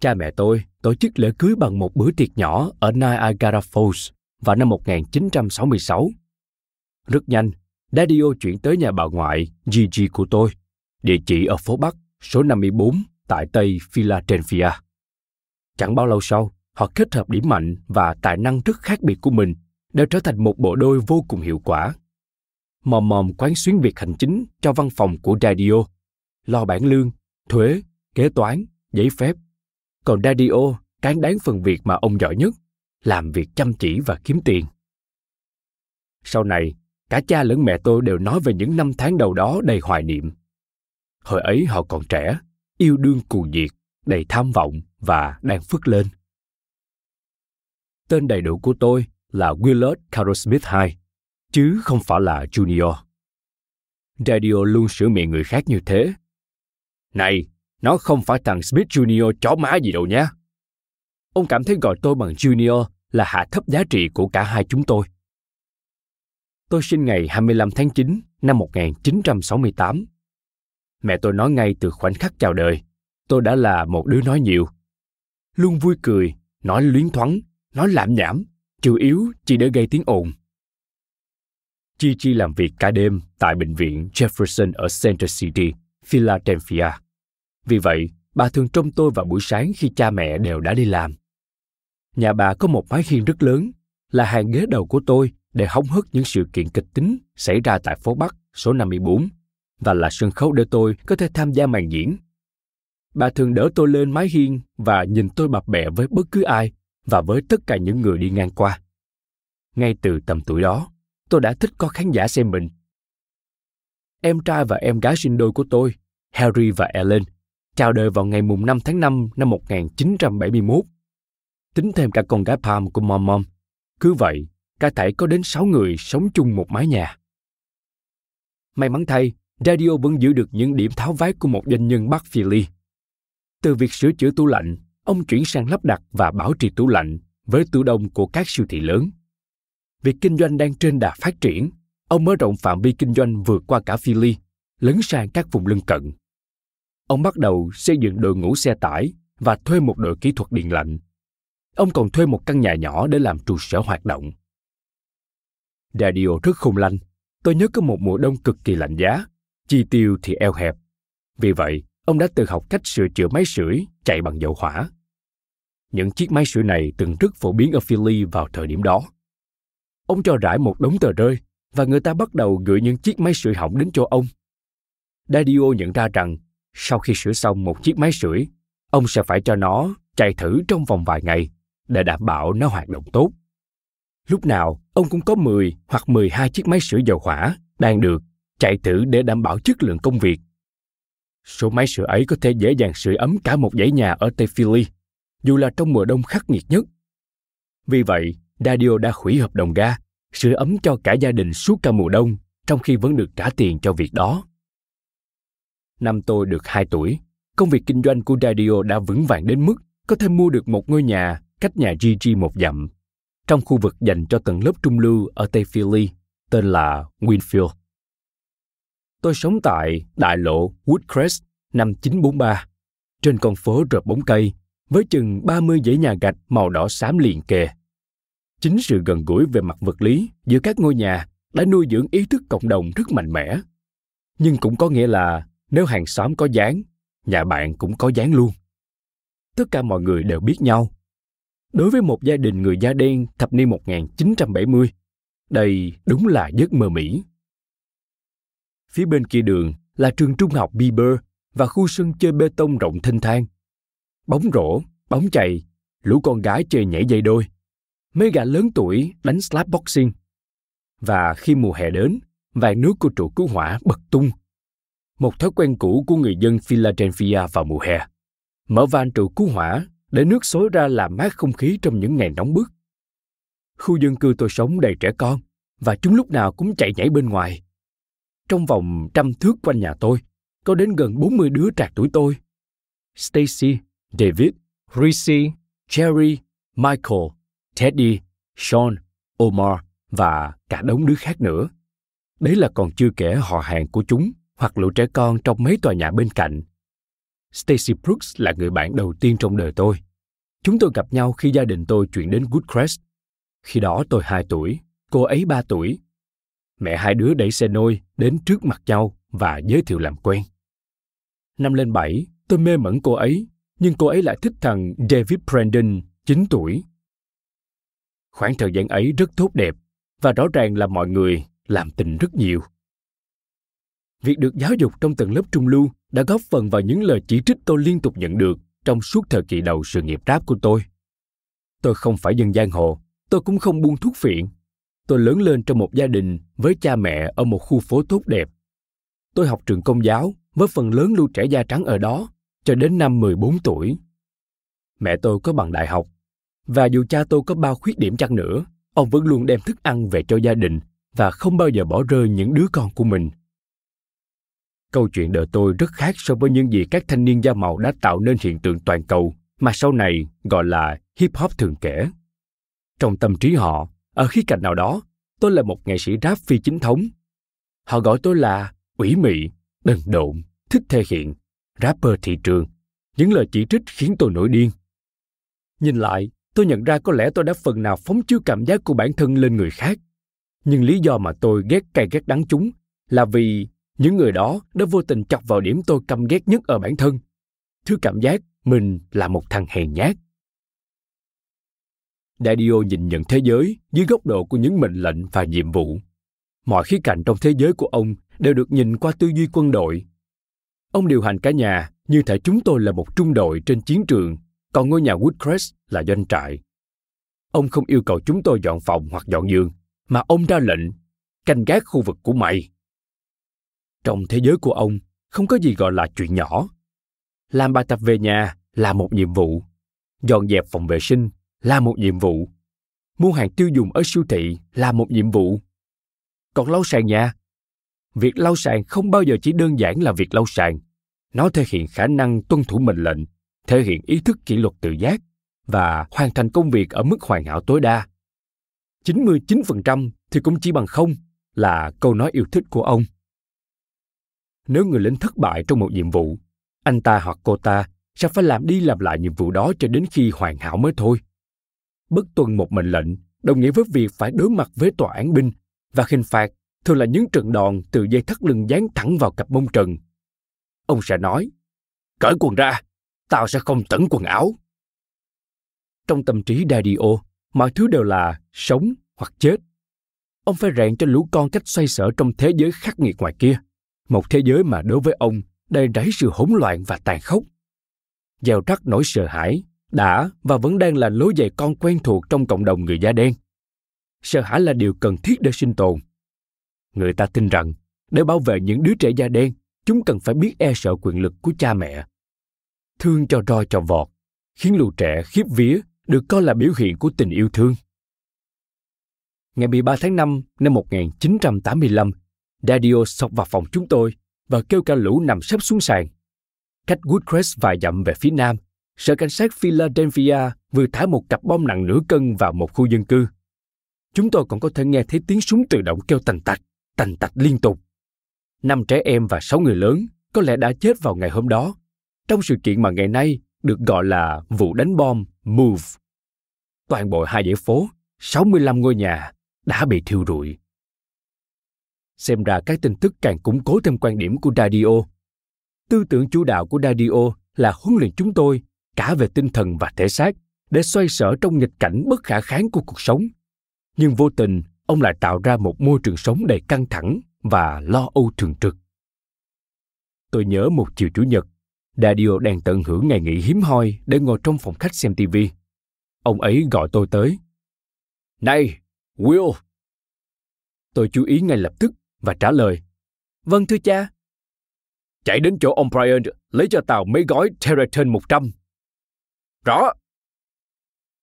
Cha mẹ tôi tổ chức lễ cưới bằng một bữa tiệc nhỏ ở Niagara Falls vào năm 1966. Rất nhanh, Daddio chuyển tới nhà bà ngoại Gigi của tôi, địa chỉ ở phố Bắc, số 54 tại Tây Philadelphia. Chẳng bao lâu sau, họ kết hợp điểm mạnh và tài năng rất khác biệt của mình để trở thành một bộ đôi vô cùng hiệu quả. Mòm mòm quán xuyến việc hành chính cho văn phòng của Radio, lo bản lương, thuế, kế toán, giấy phép. Còn Radio cán đáng phần việc mà ông giỏi nhất, làm việc chăm chỉ và kiếm tiền. Sau này, cả cha lẫn mẹ tôi đều nói về những năm tháng đầu đó đầy hoài niệm. Hồi ấy họ còn trẻ, yêu đương cuồng nhiệt, đầy tham vọng và đang phất lên. Tên đầy đủ của tôi là Willard Carol Smith II, chứ không phải là Junior. Radio luôn sửa miệng người khác như thế. Này, nó không phải thằng Smith Junior chó má gì đâu nhé. Ông cảm thấy gọi tôi bằng Junior là hạ thấp giá trị của cả hai chúng tôi. Tôi sinh ngày 25 tháng 9 năm 1968. Mẹ tôi nói ngay từ khoảnh khắc chào đời, tôi đã là một đứa nói nhiều. Luôn vui cười, nói luyến thoáng, nói lạm nhảm, chủ yếu chỉ để gây tiếng ồn. Chi Chi làm việc cả đêm tại bệnh viện Jefferson ở Center City, Philadelphia. Vì vậy, bà thường trông tôi vào buổi sáng khi cha mẹ đều đã đi làm. Nhà bà có một mái hiên rất lớn, là hàng ghế đầu của tôi để hóng hớt những sự kiện kịch tính xảy ra tại phố Bắc số 54 và là sân khấu để tôi có thể tham gia màn diễn. Bà thường đỡ tôi lên mái hiên và nhìn tôi bập bẹ với bất cứ ai và với tất cả những người đi ngang qua. Ngay từ tầm tuổi đó, tôi đã thích có khán giả xem mình. Em trai và em gái sinh đôi của tôi, Harry và Ellen, chào đời vào ngày mùng 5 tháng 5 năm 1971. Tính thêm cả con gái Palm của Mom Mom. Cứ vậy, cả thảy có đến 6 người sống chung một mái nhà. May mắn thay, radio vẫn giữ được những điểm tháo vát của một doanh nhân Bắc Philly. Từ việc sửa chữa tủ lạnh, ông chuyển sang lắp đặt và bảo trì tủ lạnh với tủ đông của các siêu thị lớn. Việc kinh doanh đang trên đà phát triển, ông mở rộng phạm vi kinh doanh vượt qua cả Philly, lấn sang các vùng lân cận. Ông bắt đầu xây dựng đội ngũ xe tải và thuê một đội kỹ thuật điện lạnh. Ông còn thuê một căn nhà nhỏ để làm trụ sở hoạt động. Radio rất khôn lanh. Tôi nhớ có một mùa đông cực kỳ lạnh giá, chi tiêu thì eo hẹp. Vì vậy, ông đã tự học cách sửa chữa máy sưởi chạy bằng dầu hỏa. Những chiếc máy sưởi này từng rất phổ biến ở Philly vào thời điểm đó. Ông cho rải một đống tờ rơi và người ta bắt đầu gửi những chiếc máy sưởi hỏng đến cho ông. Dadio nhận ra rằng sau khi sửa xong một chiếc máy sưởi, ông sẽ phải cho nó chạy thử trong vòng vài ngày để đảm bảo nó hoạt động tốt. Lúc nào, ông cũng có 10 hoặc 12 chiếc máy sưởi dầu hỏa đang được chạy thử để đảm bảo chất lượng công việc. Số máy sưởi ấy có thể dễ dàng sưởi ấm cả một dãy nhà ở Tây Philly, dù là trong mùa đông khắc nghiệt nhất. Vì vậy, Dadio đã hủy hợp đồng ga, sửa ấm cho cả gia đình suốt cả mùa đông, trong khi vẫn được trả tiền cho việc đó. Năm tôi được 2 tuổi, công việc kinh doanh của Dadio đã vững vàng đến mức có thể mua được một ngôi nhà cách nhà Gigi một dặm, trong khu vực dành cho tầng lớp trung lưu ở Tây Philly, tên là Winfield. Tôi sống tại đại lộ Woodcrest năm 943, trên con phố rợp bóng cây, với chừng 30 dãy nhà gạch màu đỏ xám liền kề. Chính sự gần gũi về mặt vật lý giữa các ngôi nhà đã nuôi dưỡng ý thức cộng đồng rất mạnh mẽ. Nhưng cũng có nghĩa là nếu hàng xóm có dáng, nhà bạn cũng có dáng luôn. Tất cả mọi người đều biết nhau. Đối với một gia đình người da đen thập niên 1970, đây đúng là giấc mơ Mỹ. Phía bên kia đường là trường trung học Bieber và khu sân chơi bê tông rộng thênh thang. Bóng rổ, bóng chày, lũ con gái chơi nhảy dây đôi. Mấy gã lớn tuổi đánh slap boxing. Và khi mùa hè đến, vài nước của trụ cứu hỏa bật tung. Một thói quen cũ của người dân Philadelphia vào mùa hè. Mở van trụ cứu hỏa để nước xối ra làm mát không khí trong những ngày nóng bức. Khu dân cư tôi sống đầy trẻ con và chúng lúc nào cũng chạy nhảy bên ngoài. Trong vòng trăm thước quanh nhà tôi, có đến gần 40 đứa trạc tuổi tôi. Stacy, David, Rishi, Jerry, Michael, Teddy, Sean, Omar và cả đống đứa khác nữa. Đấy là còn chưa kể họ hàng của chúng hoặc lũ trẻ con trong mấy tòa nhà bên cạnh. Stacy Brooks là người bạn đầu tiên trong đời tôi. Chúng tôi gặp nhau khi gia đình tôi chuyển đến Woodcrest. Khi đó tôi 2 tuổi, cô ấy 3 tuổi. Mẹ hai đứa đẩy xe nôi đến trước mặt nhau và giới thiệu làm quen. Năm lên 7, tôi mê mẩn cô ấy, nhưng cô ấy lại thích thằng David Brandon, 9 tuổi. Khoảng thời gian ấy rất tốt đẹp và rõ ràng là mọi người làm tình rất nhiều. Việc được giáo dục trong tầng lớp trung lưu đã góp phần vào những lời chỉ trích tôi liên tục nhận được trong suốt thời kỳ đầu sự nghiệp rap của tôi. Tôi không phải dân giang hồ, tôi cũng không buôn thuốc phiện. Tôi lớn lên trong một gia đình với cha mẹ ở một khu phố tốt đẹp. Tôi học trường công giáo với phần lớn lưu trẻ da trắng ở đó cho đến năm 14 tuổi. Mẹ tôi có bằng đại học và dù cha tôi có bao khuyết điểm chăng nữa, ông vẫn luôn đem thức ăn về cho gia đình và không bao giờ bỏ rơi những đứa con của mình. Câu chuyện đời tôi rất khác so với những gì các thanh niên da màu đã tạo nên hiện tượng toàn cầu mà sau này gọi là hip hop thường kể. Trong tâm trí họ, ở khía cạnh nào đó, tôi là một nghệ sĩ rap phi chính thống. Họ gọi tôi là ủy mị, đần độn, thích thể hiện, rapper thị trường. Những lời chỉ trích khiến tôi nổi điên. Nhìn lại, tôi nhận ra có lẽ tôi đã phần nào phóng chiếu cảm giác của bản thân lên người khác. Nhưng lý do mà tôi ghét cay ghét đắng chúng là vì những người đó đã vô tình chọc vào điểm tôi căm ghét nhất ở bản thân thứ cảm giác mình là một thằng hèn nhát Dadio nhìn nhận thế giới dưới góc độ của những mệnh lệnh và nhiệm vụ. Mọi khía cạnh trong thế giới của ông đều được nhìn qua tư duy quân đội. Ông điều hành cả nhà như thể chúng tôi là một trung đội trên chiến trường, còn ngôi nhà Woodcrest là doanh trại. Ông không yêu cầu chúng tôi dọn phòng hoặc dọn giường, mà ông ra lệnh canh gác khu vực của mày. Trong thế giới của ông, không có gì gọi là chuyện nhỏ. Làm bài tập về nhà là một nhiệm vụ. Dọn dẹp phòng vệ sinh là một nhiệm vụ. Mua hàng tiêu dùng ở siêu thị là một nhiệm vụ. Còn lau sàn nhà, việc lau sàn không bao giờ chỉ đơn giản là việc lau sàn. Nó thể hiện khả năng tuân thủ mệnh lệnh, thể hiện ý thức kỷ luật tự giác và hoàn thành công việc ở mức hoàn hảo tối đa. 99% thì cũng chỉ bằng không là câu nói yêu thích của ông. Nếu người lính thất bại trong một nhiệm vụ, anh ta hoặc cô ta sẽ phải làm đi làm lại nhiệm vụ đó cho đến khi hoàn hảo mới thôi. Bất tuân một mệnh lệnh đồng nghĩa với việc phải đối mặt với tòa án binh và hình phạt thường là những trận đòn từ dây thắt lưng dán thẳng vào cặp mông trần. Ông sẽ nói, cởi quần ra, tao sẽ không tẩn quần áo. Trong tâm trí Daddy-o, mọi thứ đều là sống hoặc chết. Ông phải rèn cho lũ con cách xoay sở trong thế giới khắc nghiệt ngoài kia. Một thế giới mà đối với ông đầy rẫy sự hỗn loạn và tàn khốc. Gieo rắc nỗi sợ hãi đã và vẫn đang là lối dạy con quen thuộc trong cộng đồng người da đen. Sợ hãi là điều cần thiết để sinh tồn. Người ta tin rằng để bảo vệ những đứa trẻ da đen, chúng cần phải biết e sợ quyền lực của cha mẹ. Thương cho roi cho vọt, khiến lũ trẻ khiếp vía được coi là biểu hiện của tình yêu thương. Ngày 13 tháng 5 năm 1985, Dadio sọc vào phòng chúng tôi và kêu cả lũ nằm sấp xuống sàn. Cách Woodcrest vài dặm về phía nam, sở cảnh sát Philadelphia vừa thả một cặp bom nặng nửa cân vào một khu dân cư. Chúng tôi còn có thể nghe thấy tiếng súng tự động kêu tành tạch, tành tạch liên tục. Năm trẻ em và sáu người lớn có lẽ đã chết vào ngày hôm đó, trong sự kiện mà ngày nay được gọi là vụ đánh bom MOVE. Toàn bộ hai dãy phố, 65 ngôi nhà đã bị thiêu rụi. Xem ra các tin tức càng củng cố thêm quan điểm của Dadio Tư tưởng chủ đạo của Dadio là huấn luyện chúng tôi cả về tinh thần và thể xác để xoay sở trong nghịch cảnh bất khả kháng của cuộc sống. Nhưng vô tình, ông lại tạo ra một môi trường sống đầy căng thẳng và lo âu thường trực. Tôi nhớ một chiều chủ nhật, Dadio đang tận hưởng ngày nghỉ hiếm hoi để ngồi trong phòng khách xem TV. Ông ấy gọi tôi tới. Này, Will! Tôi chú ý ngay lập tức và trả lời. Vâng thưa cha. Chạy đến chỗ ông Brian lấy cho tao mấy gói Terraton 100. Rõ.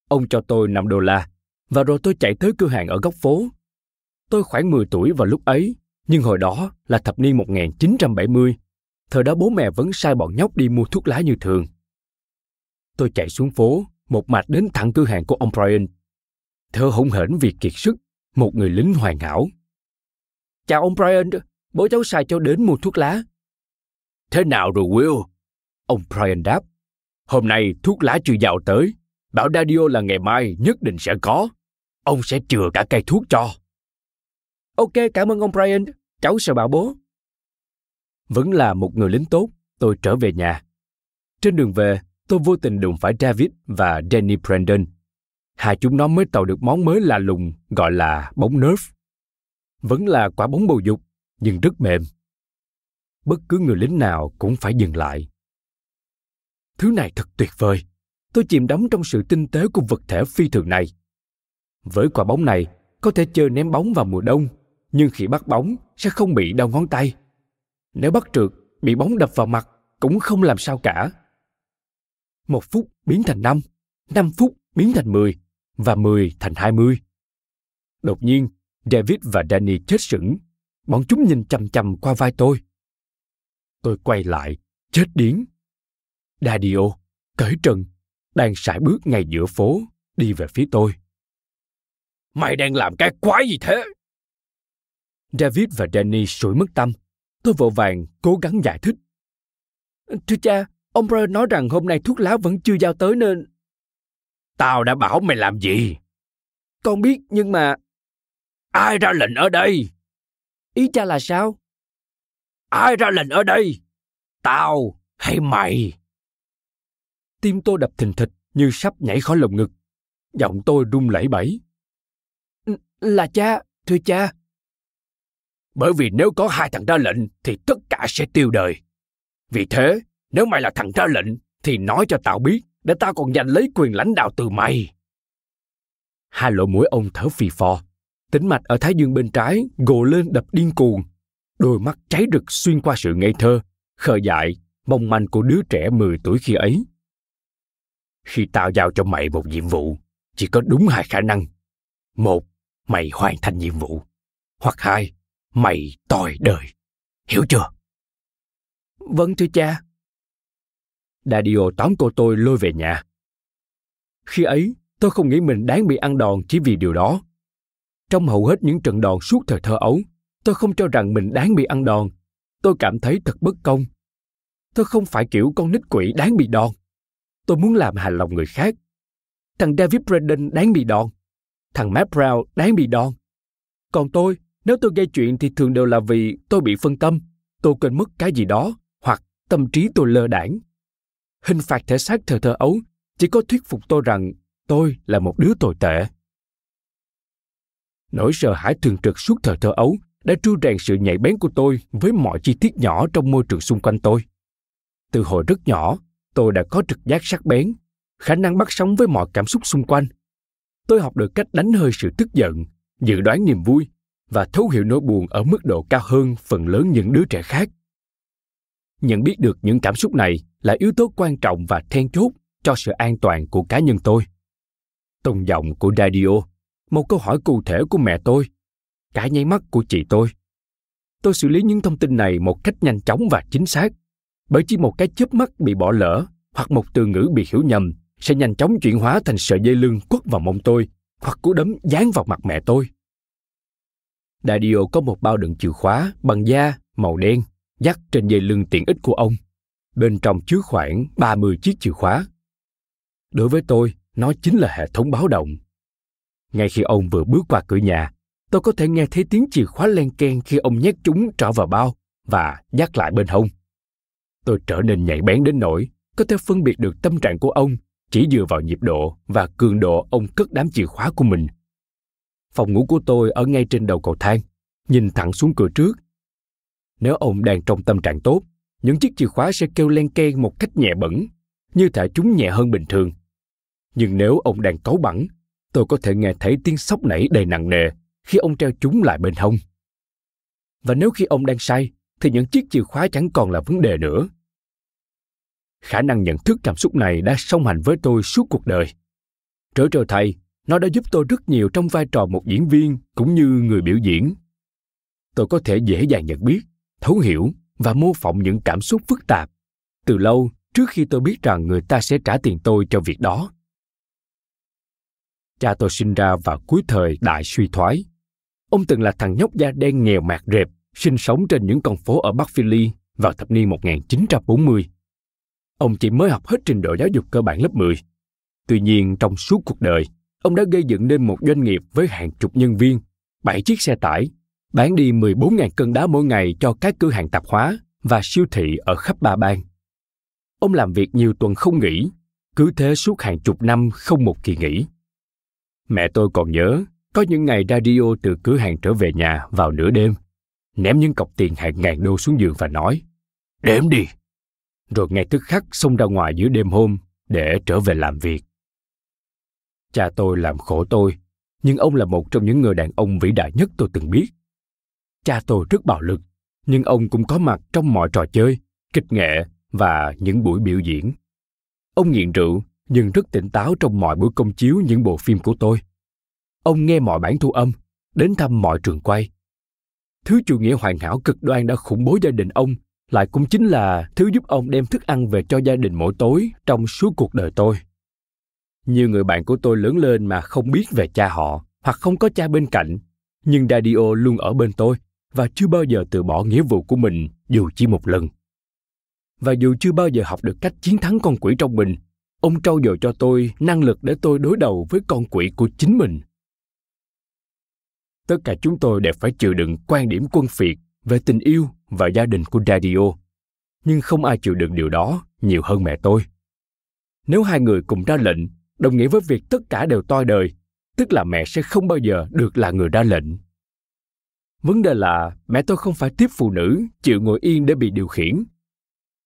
Ông cho tôi 5 đô la và rồi tôi chạy tới cửa hàng ở góc phố. Tôi khoảng 10 tuổi vào lúc ấy, nhưng hồi đó là thập niên 1970. Thời đó bố mẹ vẫn sai bọn nhóc đi mua thuốc lá như thường. Tôi chạy xuống phố, một mạch đến thẳng cửa hàng của ông Brian. Thở hổn hển vì kiệt sức, một người lính hoàn hảo. Chào ông Brian, bố cháu sai cho đến mua thuốc lá. Thế nào rồi Will? Ông Brian đáp. Hôm nay thuốc lá chưa vào tới. Bảo Dadio là ngày mai nhất định sẽ có. Ông sẽ chừa cả cây thuốc cho. Ok, cảm ơn ông Brian. Cháu sẽ bảo bố. Vẫn là một người lính tốt, tôi trở về nhà. Trên đường về, tôi vô tình đụng phải David và Danny Brandon. Hai chúng nó mới tạo được món mới lạ lùng gọi là bóng Nerf. Vẫn là quả bóng bầu dục, nhưng rất mềm. Bất cứ người lính nào cũng phải dừng lại. Thứ này thật tuyệt vời. Tôi chìm đắm trong sự tinh tế của vật thể phi thường này. Với quả bóng này, có thể chơi ném bóng vào mùa đông, nhưng khi bắt bóng sẽ không bị đau ngón tay. Nếu bắt trượt, bị bóng đập vào mặt cũng không làm sao cả. Một phút biến thành năm, năm phút biến thành mười, và mười thành hai mươi. Đột nhiên, David và Danny chết sững. Bọn chúng nhìn chằm chằm qua vai tôi. Tôi quay lại, chết điếng. Dadio, cởi trần, đang sải bước ngay giữa phố, đi về phía tôi. Mày đang làm cái quái gì thế? David và Danny sủi mất tâm. Tôi vội vàng cố gắng giải thích. Thưa cha, ông Brian nói rằng hôm nay thuốc lá vẫn chưa giao tới nên... Tao đã bảo mày làm gì? Con biết nhưng mà... Ai ra lệnh ở đây? Ý cha là sao? Ai ra lệnh ở đây? Tao hay mày? Tim tôi đập thình thịch như sắp nhảy khỏi lồng ngực. Giọng tôi run lẩy bẩy. Là cha, thưa cha. Bởi vì nếu có hai thằng ra lệnh thì tất cả sẽ tiêu đời. Vì thế, nếu mày là thằng ra lệnh thì nói cho tao biết để tao còn giành lấy quyền lãnh đạo từ mày. Hai lỗ mũi ông thở phì phò, tính mạch ở thái dương bên trái gồ lên đập điên cuồng, đôi mắt cháy rực xuyên qua sự ngây thơ, khờ dại, mong manh của đứa trẻ 10 tuổi khi ấy. Khi tao giao cho mày một nhiệm vụ, chỉ có đúng hai khả năng. Một, mày hoàn thành nhiệm vụ. Hoặc hai, mày tòi đời. Hiểu chưa? Vâng thưa cha. Dadio tóm cô tôi lôi về nhà. Khi ấy, tôi không nghĩ mình đáng bị ăn đòn chỉ vì điều đó. Trong hầu hết những trận đòn suốt thời thơ ấu, tôi không cho rằng mình đáng bị ăn đòn. Tôi cảm thấy thật bất công. Tôi không phải kiểu con nít quỷ đáng bị đòn. Tôi muốn làm hài lòng người khác. Thằng David Braden đáng bị đòn. Thằng Matt Brown đáng bị đòn. Còn tôi, nếu tôi gây chuyện thì thường đều là vì tôi bị phân tâm, tôi quên mất cái gì đó, hoặc tâm trí tôi lơ đảng. Hình phạt thể xác thời thơ ấu chỉ có thuyết phục tôi rằng tôi là một đứa tồi tệ. Nỗi sợ hãi thường trực suốt thời thơ ấu đã tru rèn sự nhạy bén của tôi với mọi chi tiết nhỏ trong môi trường xung quanh tôi. Từ hồi rất nhỏ, tôi đã có trực giác sắc bén, khả năng bắt sóng với mọi cảm xúc xung quanh. Tôi học được cách đánh hơi sự tức giận, dự đoán niềm vui và thấu hiểu nỗi buồn ở mức độ cao hơn phần lớn những đứa trẻ khác. Nhận biết được những cảm xúc này là yếu tố quan trọng và then chốt cho sự an toàn của cá nhân tôi. Tông giọng của Radio, một câu hỏi cụ thể của mẹ tôi, cả nháy mắt của chị tôi. Tôi xử lý những thông tin này một cách nhanh chóng và chính xác, bởi chỉ một cái chớp mắt bị bỏ lỡ hoặc một từ ngữ bị hiểu nhầm sẽ nhanh chóng chuyển hóa thành sợi dây lưng quất vào mông tôi hoặc cú đấm dán vào mặt mẹ tôi. Dario có một bao đựng chìa khóa bằng da màu đen dắt trên dây lưng tiện ích của ông. Bên trong chứa khoảng 30 chiếc chìa khóa. Đối với tôi, nó chính là hệ thống báo động. Ngay khi ông vừa bước qua cửa nhà, tôi có thể nghe thấy tiếng chìa khóa len ken khi ông nhét chúng trở vào bao và dắt lại bên hông. Tôi trở nên nhạy bén đến nỗi có thể phân biệt được tâm trạng của ông chỉ dựa vào nhịp độ và cường độ ông cất đám chìa khóa của mình. Phòng ngủ của tôi ở ngay trên đầu cầu thang, nhìn thẳng xuống cửa trước. Nếu ông đang trong tâm trạng tốt, những chiếc chìa khóa sẽ kêu len keng một cách nhẹ bẩn, như thể chúng nhẹ hơn bình thường. Nhưng nếu ông đang cáu bẳn, tôi có thể nghe thấy tiếng sóc nảy đầy nặng nề khi ông treo chúng lại bên hông. Và nếu khi ông đang say, thì những chiếc chìa khóa chẳng còn là vấn đề nữa. Khả năng nhận thức cảm xúc này đã song hành với tôi suốt cuộc đời. Trở trở thay nó đã giúp tôi rất nhiều trong vai trò một diễn viên cũng như người biểu diễn. Tôi có thể dễ dàng nhận biết, thấu hiểu và mô phỏng những cảm xúc phức tạp từ lâu trước khi tôi biết rằng người ta sẽ trả tiền tôi cho việc đó. Cha tôi sinh ra vào cuối thời đại suy thoái. Ông từng là thằng nhóc da đen nghèo mạt rệp, sinh sống trên những con phố ở Bắc Philly vào thập niên 1940. Ông chỉ mới học hết trình độ giáo dục cơ bản lớp 10. Tuy nhiên, trong suốt cuộc đời, ông đã gây dựng nên một doanh nghiệp với hàng chục nhân viên, 7 chiếc xe tải, bán đi 14.000 cân đá mỗi ngày cho các cửa hàng tạp hóa và siêu thị ở khắp ba bang. Ông làm việc nhiều tuần không nghỉ, cứ thế suốt hàng chục năm không một kỳ nghỉ. Mẹ tôi còn nhớ, có những ngày radio từ cửa hàng trở về nhà vào nửa đêm, ném những cọc tiền hàng ngàn đô xuống giường và nói, đếm đi. Rồi ngay tức khắc xông ra ngoài giữa đêm hôm để trở về làm việc. Cha tôi làm khổ tôi, nhưng ông là một trong những người đàn ông vĩ đại nhất tôi từng biết. Cha tôi rất bạo lực, nhưng ông cũng có mặt trong mọi trò chơi, kịch nghệ và những buổi biểu diễn. Ông nghiện rượu nhưng rất tỉnh táo trong mọi buổi công chiếu những bộ phim của tôi. Ông nghe mọi bản thu âm, đến thăm mọi trường quay. Thứ chủ nghĩa hoàn hảo cực đoan đã khủng bố gia đình ông lại cũng chính là thứ giúp ông đem thức ăn về cho gia đình mỗi tối trong suốt cuộc đời tôi. Nhiều người bạn của tôi lớn lên mà không biết về cha họ hoặc không có cha bên cạnh, nhưng Dadio luôn ở bên tôi và chưa bao giờ từ bỏ nghĩa vụ của mình dù chỉ một lần. Và dù chưa bao giờ học được cách chiến thắng con quỷ trong mình, ông trau dồi cho tôi năng lực để tôi đối đầu với con quỷ của chính mình. Tất cả chúng tôi đều phải chịu đựng quan điểm quân phiệt về tình yêu và gia đình của Dadio, nhưng không ai chịu đựng điều đó nhiều hơn mẹ tôi. Nếu hai người cùng ra lệnh đồng nghĩa với việc tất cả đều toi đời, tức là mẹ sẽ không bao giờ được là người ra lệnh. Vấn đề là mẹ tôi không phải tiếp phụ nữ chịu ngồi yên để bị điều khiển.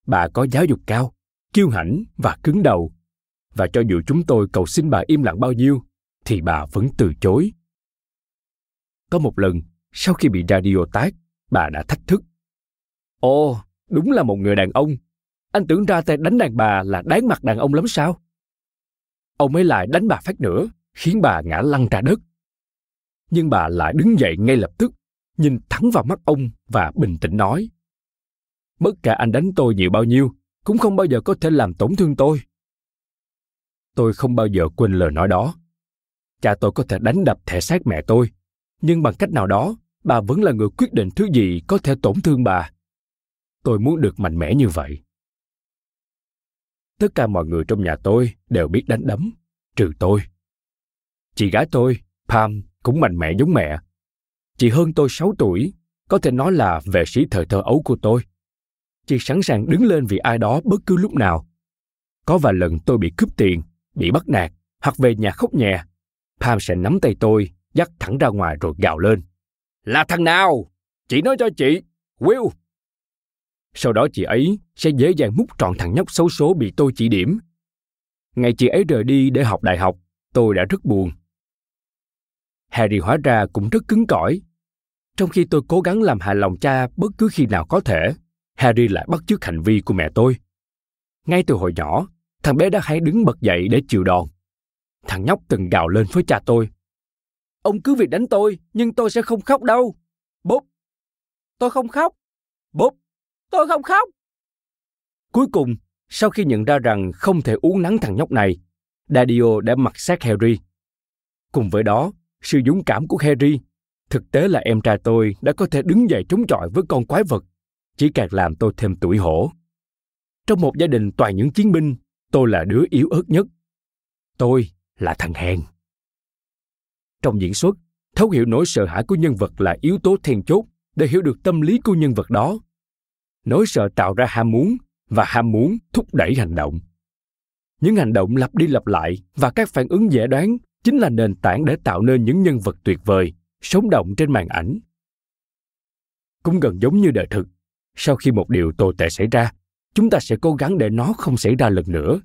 Bà có giáo dục cao, kiêu hãnh và cứng đầu. Và cho dù chúng tôi cầu xin bà im lặng bao nhiêu, thì bà vẫn từ chối. Có một lần, sau khi bị radio tát, bà đã thách thức. Ồ, đúng là một người đàn ông. Anh tưởng ra tay đánh đàn bà là đáng mặt đàn ông lắm sao? Ông ấy lại đánh bà phát nữa, khiến bà ngã lăn ra đất. Nhưng bà lại đứng dậy ngay lập tức, nhìn thẳng vào mắt ông và bình tĩnh nói. Bất cả anh đánh tôi nhiều bao nhiêu, cũng không bao giờ có thể làm tổn thương tôi. Tôi không bao giờ quên lời nói đó. Cha tôi có thể đánh đập thể xác mẹ tôi, nhưng bằng cách nào đó, bà vẫn là người quyết định thứ gì có thể tổn thương bà. Tôi muốn được mạnh mẽ như vậy. Tất cả mọi người trong nhà tôi đều biết đánh đấm, trừ tôi. Chị gái tôi, Pam, cũng mạnh mẽ giống mẹ. Chị hơn tôi 6 tuổi, có thể nói là vệ sĩ thời thơ ấu của tôi. Chị sẵn sàng đứng lên vì ai đó bất cứ lúc nào. Có vài lần tôi bị cướp tiền, bị bắt nạt, hoặc về nhà khóc nhè. Pam sẽ nắm tay tôi, dắt thẳng ra ngoài rồi gào lên. Là thằng nào? Chị nói cho chị. Will. Sau đó chị ấy sẽ dễ dàng mút trọn thằng nhóc xấu số bị tôi chỉ điểm. Ngày chị ấy rời đi để học đại học, tôi đã rất buồn. Harry hóa ra cũng rất cứng cỏi. Trong khi tôi cố gắng làm hài lòng cha bất cứ khi nào có thể, Harry lại bắt chước hành vi của mẹ tôi. Ngay từ hồi nhỏ, thằng bé đã hay đứng bật dậy để chịu đòn. Thằng nhóc từng gào lên với cha tôi. Ông cứ việc đánh tôi, nhưng tôi sẽ không khóc đâu. Bốp. Tôi không khóc. Bốp. Tôi không khóc. Cuối cùng, sau khi nhận ra rằng không thể uống nắng thằng nhóc này, Dadio đã mặc sát Harry. Cùng với đó, sự dũng cảm của Harry, thực tế là em trai tôi đã có thể đứng dậy chống chọi với con quái vật, chỉ càng làm tôi thêm tuổi hổ. Trong một gia đình toàn những chiến binh, tôi là đứa yếu ớt nhất. Tôi là thằng hèn. Trong diễn xuất, thấu hiểu nỗi sợ hãi của nhân vật là yếu tố then chốt để hiểu được tâm lý của nhân vật đó. Nỗi sợ tạo ra ham muốn và ham muốn thúc đẩy hành động. Những hành động lặp đi lặp lại và các phản ứng dễ đoán chính là nền tảng để tạo nên những nhân vật tuyệt vời, sống động trên màn ảnh. Cũng gần giống như đời thực, sau khi một điều tồi tệ xảy ra, chúng ta sẽ cố gắng để nó không xảy ra lần nữa.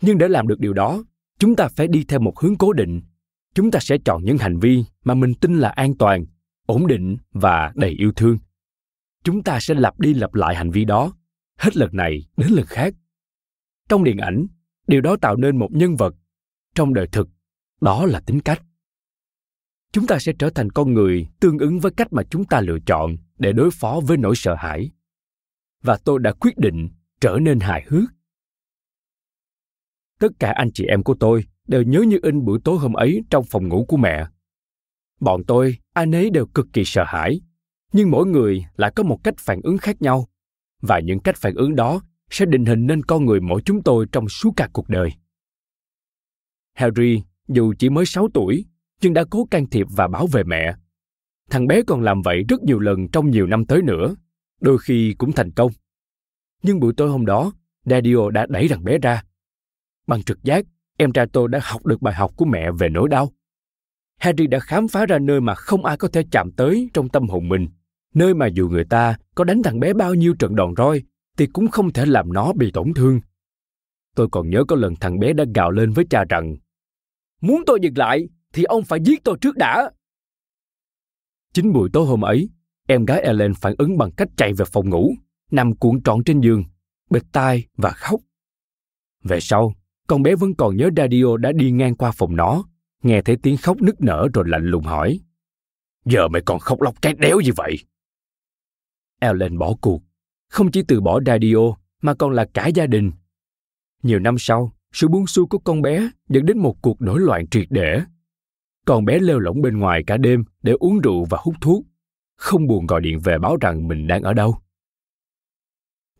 Nhưng để làm được điều đó, chúng ta phải đi theo một hướng cố định. Chúng ta sẽ chọn những hành vi mà mình tin là an toàn, ổn định và đầy yêu thương. Chúng ta sẽ lặp đi lặp lại hành vi đó, hết lần này đến lần khác. Trong điện ảnh, điều đó tạo nên một nhân vật. Trong đời thực, đó là tính cách. Chúng ta sẽ trở thành con người tương ứng với cách mà chúng ta lựa chọn để đối phó với nỗi sợ hãi. Và tôi đã quyết định trở nên hài hước. Tất cả anh chị em của tôi đều nhớ như in buổi tối hôm ấy trong phòng ngủ của mẹ. Bọn tôi ai nấy đều cực kỳ sợ hãi nhưng mỗi người lại có một cách phản ứng khác nhau và những cách phản ứng đó sẽ định hình nên con người mỗi chúng tôi trong suốt cả cuộc đời harry dù chỉ mới 6 tuổi, nhưng đã cố can thiệp và bảo vệ mẹ. Thằng bé còn làm vậy rất nhiều lần trong nhiều năm tới nữa, đôi khi cũng thành công. Nhưng buổi tối hôm đó, Dadio đã đẩy thằng bé ra. Bằng trực giác, em trai tôi đã học được bài học của mẹ về nỗi đau. Harry đã khám phá ra nơi mà không ai có thể chạm tới trong tâm hồn mình, nơi mà dù người ta có đánh thằng bé bao nhiêu trận đòn roi, thì cũng không thể làm nó bị tổn thương. Tôi còn nhớ có lần thằng bé đã gào lên với cha rằng Muốn tôi dừng lại thì ông phải giết tôi trước đã. Chính buổi tối hôm ấy, em gái Ellen phản ứng bằng cách chạy về phòng ngủ, nằm cuộn trọn trên giường, bịt tai và khóc. Về sau, con bé vẫn còn nhớ Radio đã đi ngang qua phòng nó, nghe thấy tiếng khóc nức nở rồi lạnh lùng hỏi. Giờ mày còn khóc lóc cái đéo gì vậy? Ellen bỏ cuộc, không chỉ từ bỏ Radio mà còn là cả gia đình. Nhiều năm sau, sự buông xuôi của con bé dẫn đến một cuộc nổi loạn triệt để. Con bé lêu lỏng bên ngoài cả đêm để uống rượu và hút thuốc, không buồn gọi điện về báo rằng mình đang ở đâu.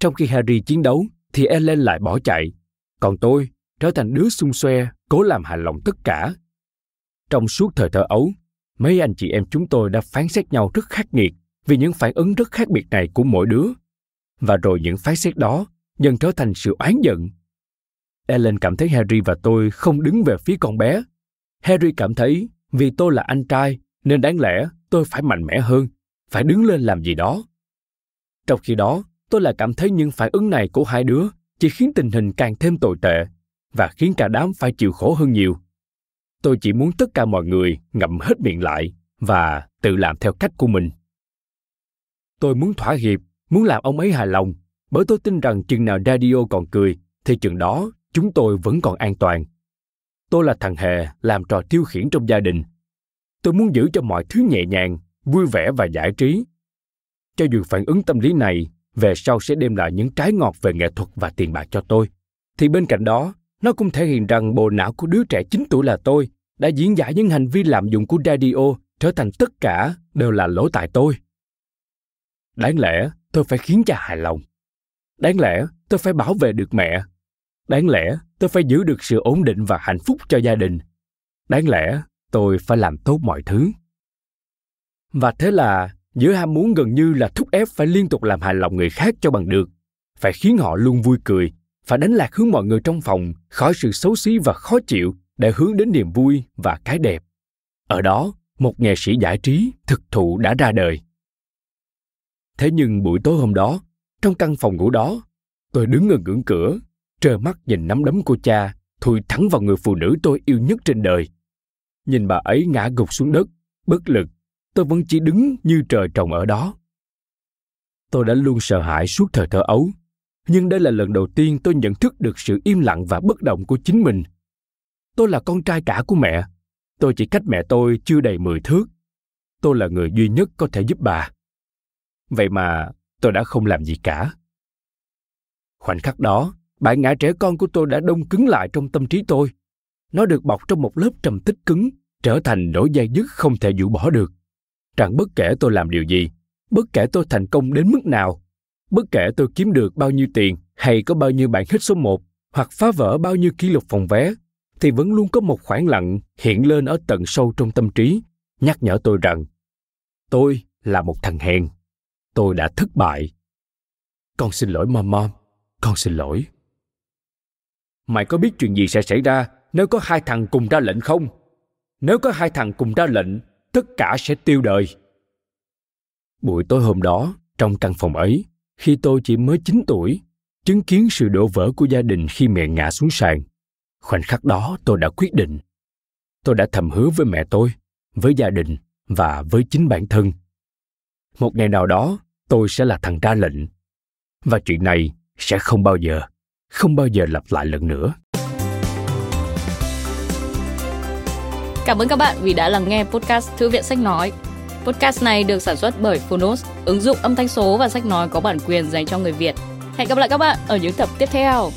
Trong khi Harry chiến đấu, thì Ellen lại bỏ chạy, còn tôi trở thành đứa xung xoe, cố làm hài lòng tất cả. Trong suốt thời thơ ấu, mấy anh chị em chúng tôi đã phán xét nhau rất khắc nghiệt vì những phản ứng rất khác biệt này của mỗi đứa. Và rồi những phán xét đó dần trở thành sự oán giận Ellen cảm thấy Harry và tôi không đứng về phía con bé. Harry cảm thấy vì tôi là anh trai nên đáng lẽ tôi phải mạnh mẽ hơn, phải đứng lên làm gì đó. Trong khi đó, tôi lại cảm thấy những phản ứng này của hai đứa chỉ khiến tình hình càng thêm tồi tệ và khiến cả đám phải chịu khổ hơn nhiều. Tôi chỉ muốn tất cả mọi người ngậm hết miệng lại và tự làm theo cách của mình. Tôi muốn thỏa hiệp, muốn làm ông ấy hài lòng, bởi tôi tin rằng chừng nào radio còn cười, thì chừng đó chúng tôi vẫn còn an toàn. Tôi là thằng hề làm trò tiêu khiển trong gia đình. Tôi muốn giữ cho mọi thứ nhẹ nhàng, vui vẻ và giải trí. Cho dù phản ứng tâm lý này về sau sẽ đem lại những trái ngọt về nghệ thuật và tiền bạc cho tôi, thì bên cạnh đó, nó cũng thể hiện rằng bộ não của đứa trẻ 9 tuổi là tôi đã diễn giải những hành vi lạm dụng của Radio trở thành tất cả đều là lỗi tại tôi. Đáng lẽ tôi phải khiến cha hài lòng. Đáng lẽ tôi phải bảo vệ được mẹ. Đáng lẽ tôi phải giữ được sự ổn định và hạnh phúc cho gia đình. Đáng lẽ tôi phải làm tốt mọi thứ. Và thế là giữa ham muốn gần như là thúc ép phải liên tục làm hài lòng người khác cho bằng được, phải khiến họ luôn vui cười, phải đánh lạc hướng mọi người trong phòng khỏi sự xấu xí và khó chịu để hướng đến niềm vui và cái đẹp. Ở đó, một nghệ sĩ giải trí thực thụ đã ra đời. Thế nhưng buổi tối hôm đó, trong căn phòng ngủ đó, tôi đứng ở ngưỡng cửa, trơ mắt nhìn nắm đấm của cha thui thẳng vào người phụ nữ tôi yêu nhất trên đời. Nhìn bà ấy ngã gục xuống đất, bất lực, tôi vẫn chỉ đứng như trời trồng ở đó. Tôi đã luôn sợ hãi suốt thời thơ ấu, nhưng đây là lần đầu tiên tôi nhận thức được sự im lặng và bất động của chính mình. Tôi là con trai cả của mẹ, tôi chỉ cách mẹ tôi chưa đầy 10 thước. Tôi là người duy nhất có thể giúp bà. Vậy mà tôi đã không làm gì cả. Khoảnh khắc đó, bản ngã trẻ con của tôi đã đông cứng lại trong tâm trí tôi. Nó được bọc trong một lớp trầm tích cứng, trở thành nỗi dây dứt không thể dũ bỏ được. Rằng bất kể tôi làm điều gì, bất kể tôi thành công đến mức nào, bất kể tôi kiếm được bao nhiêu tiền hay có bao nhiêu bản hit số một hoặc phá vỡ bao nhiêu kỷ lục phòng vé, thì vẫn luôn có một khoảng lặng hiện lên ở tận sâu trong tâm trí, nhắc nhở tôi rằng tôi là một thằng hèn. Tôi đã thất bại. Con xin lỗi mom mom con xin lỗi. Mày có biết chuyện gì sẽ xảy ra nếu có hai thằng cùng ra lệnh không? Nếu có hai thằng cùng ra lệnh tất cả sẽ tiêu đời. Buổi tối hôm đó trong căn phòng ấy khi tôi chỉ mới 9 tuổi chứng kiến sự đổ vỡ của gia đình khi mẹ ngã xuống sàn khoảnh khắc đó tôi đã quyết định tôi đã thầm hứa với mẹ tôi với gia đình và với chính bản thân một ngày nào đó tôi sẽ là thằng ra lệnh và chuyện này sẽ không bao giờ không bao giờ lặp lại lần nữa
Cảm ơn các bạn vì đã lắng nghe podcast Thư viện Sách Nói. Podcast này được sản xuất bởi Phonos, ứng dụng âm thanh số và sách nói có bản quyền dành cho người Việt. Hẹn gặp lại các bạn ở những tập tiếp theo.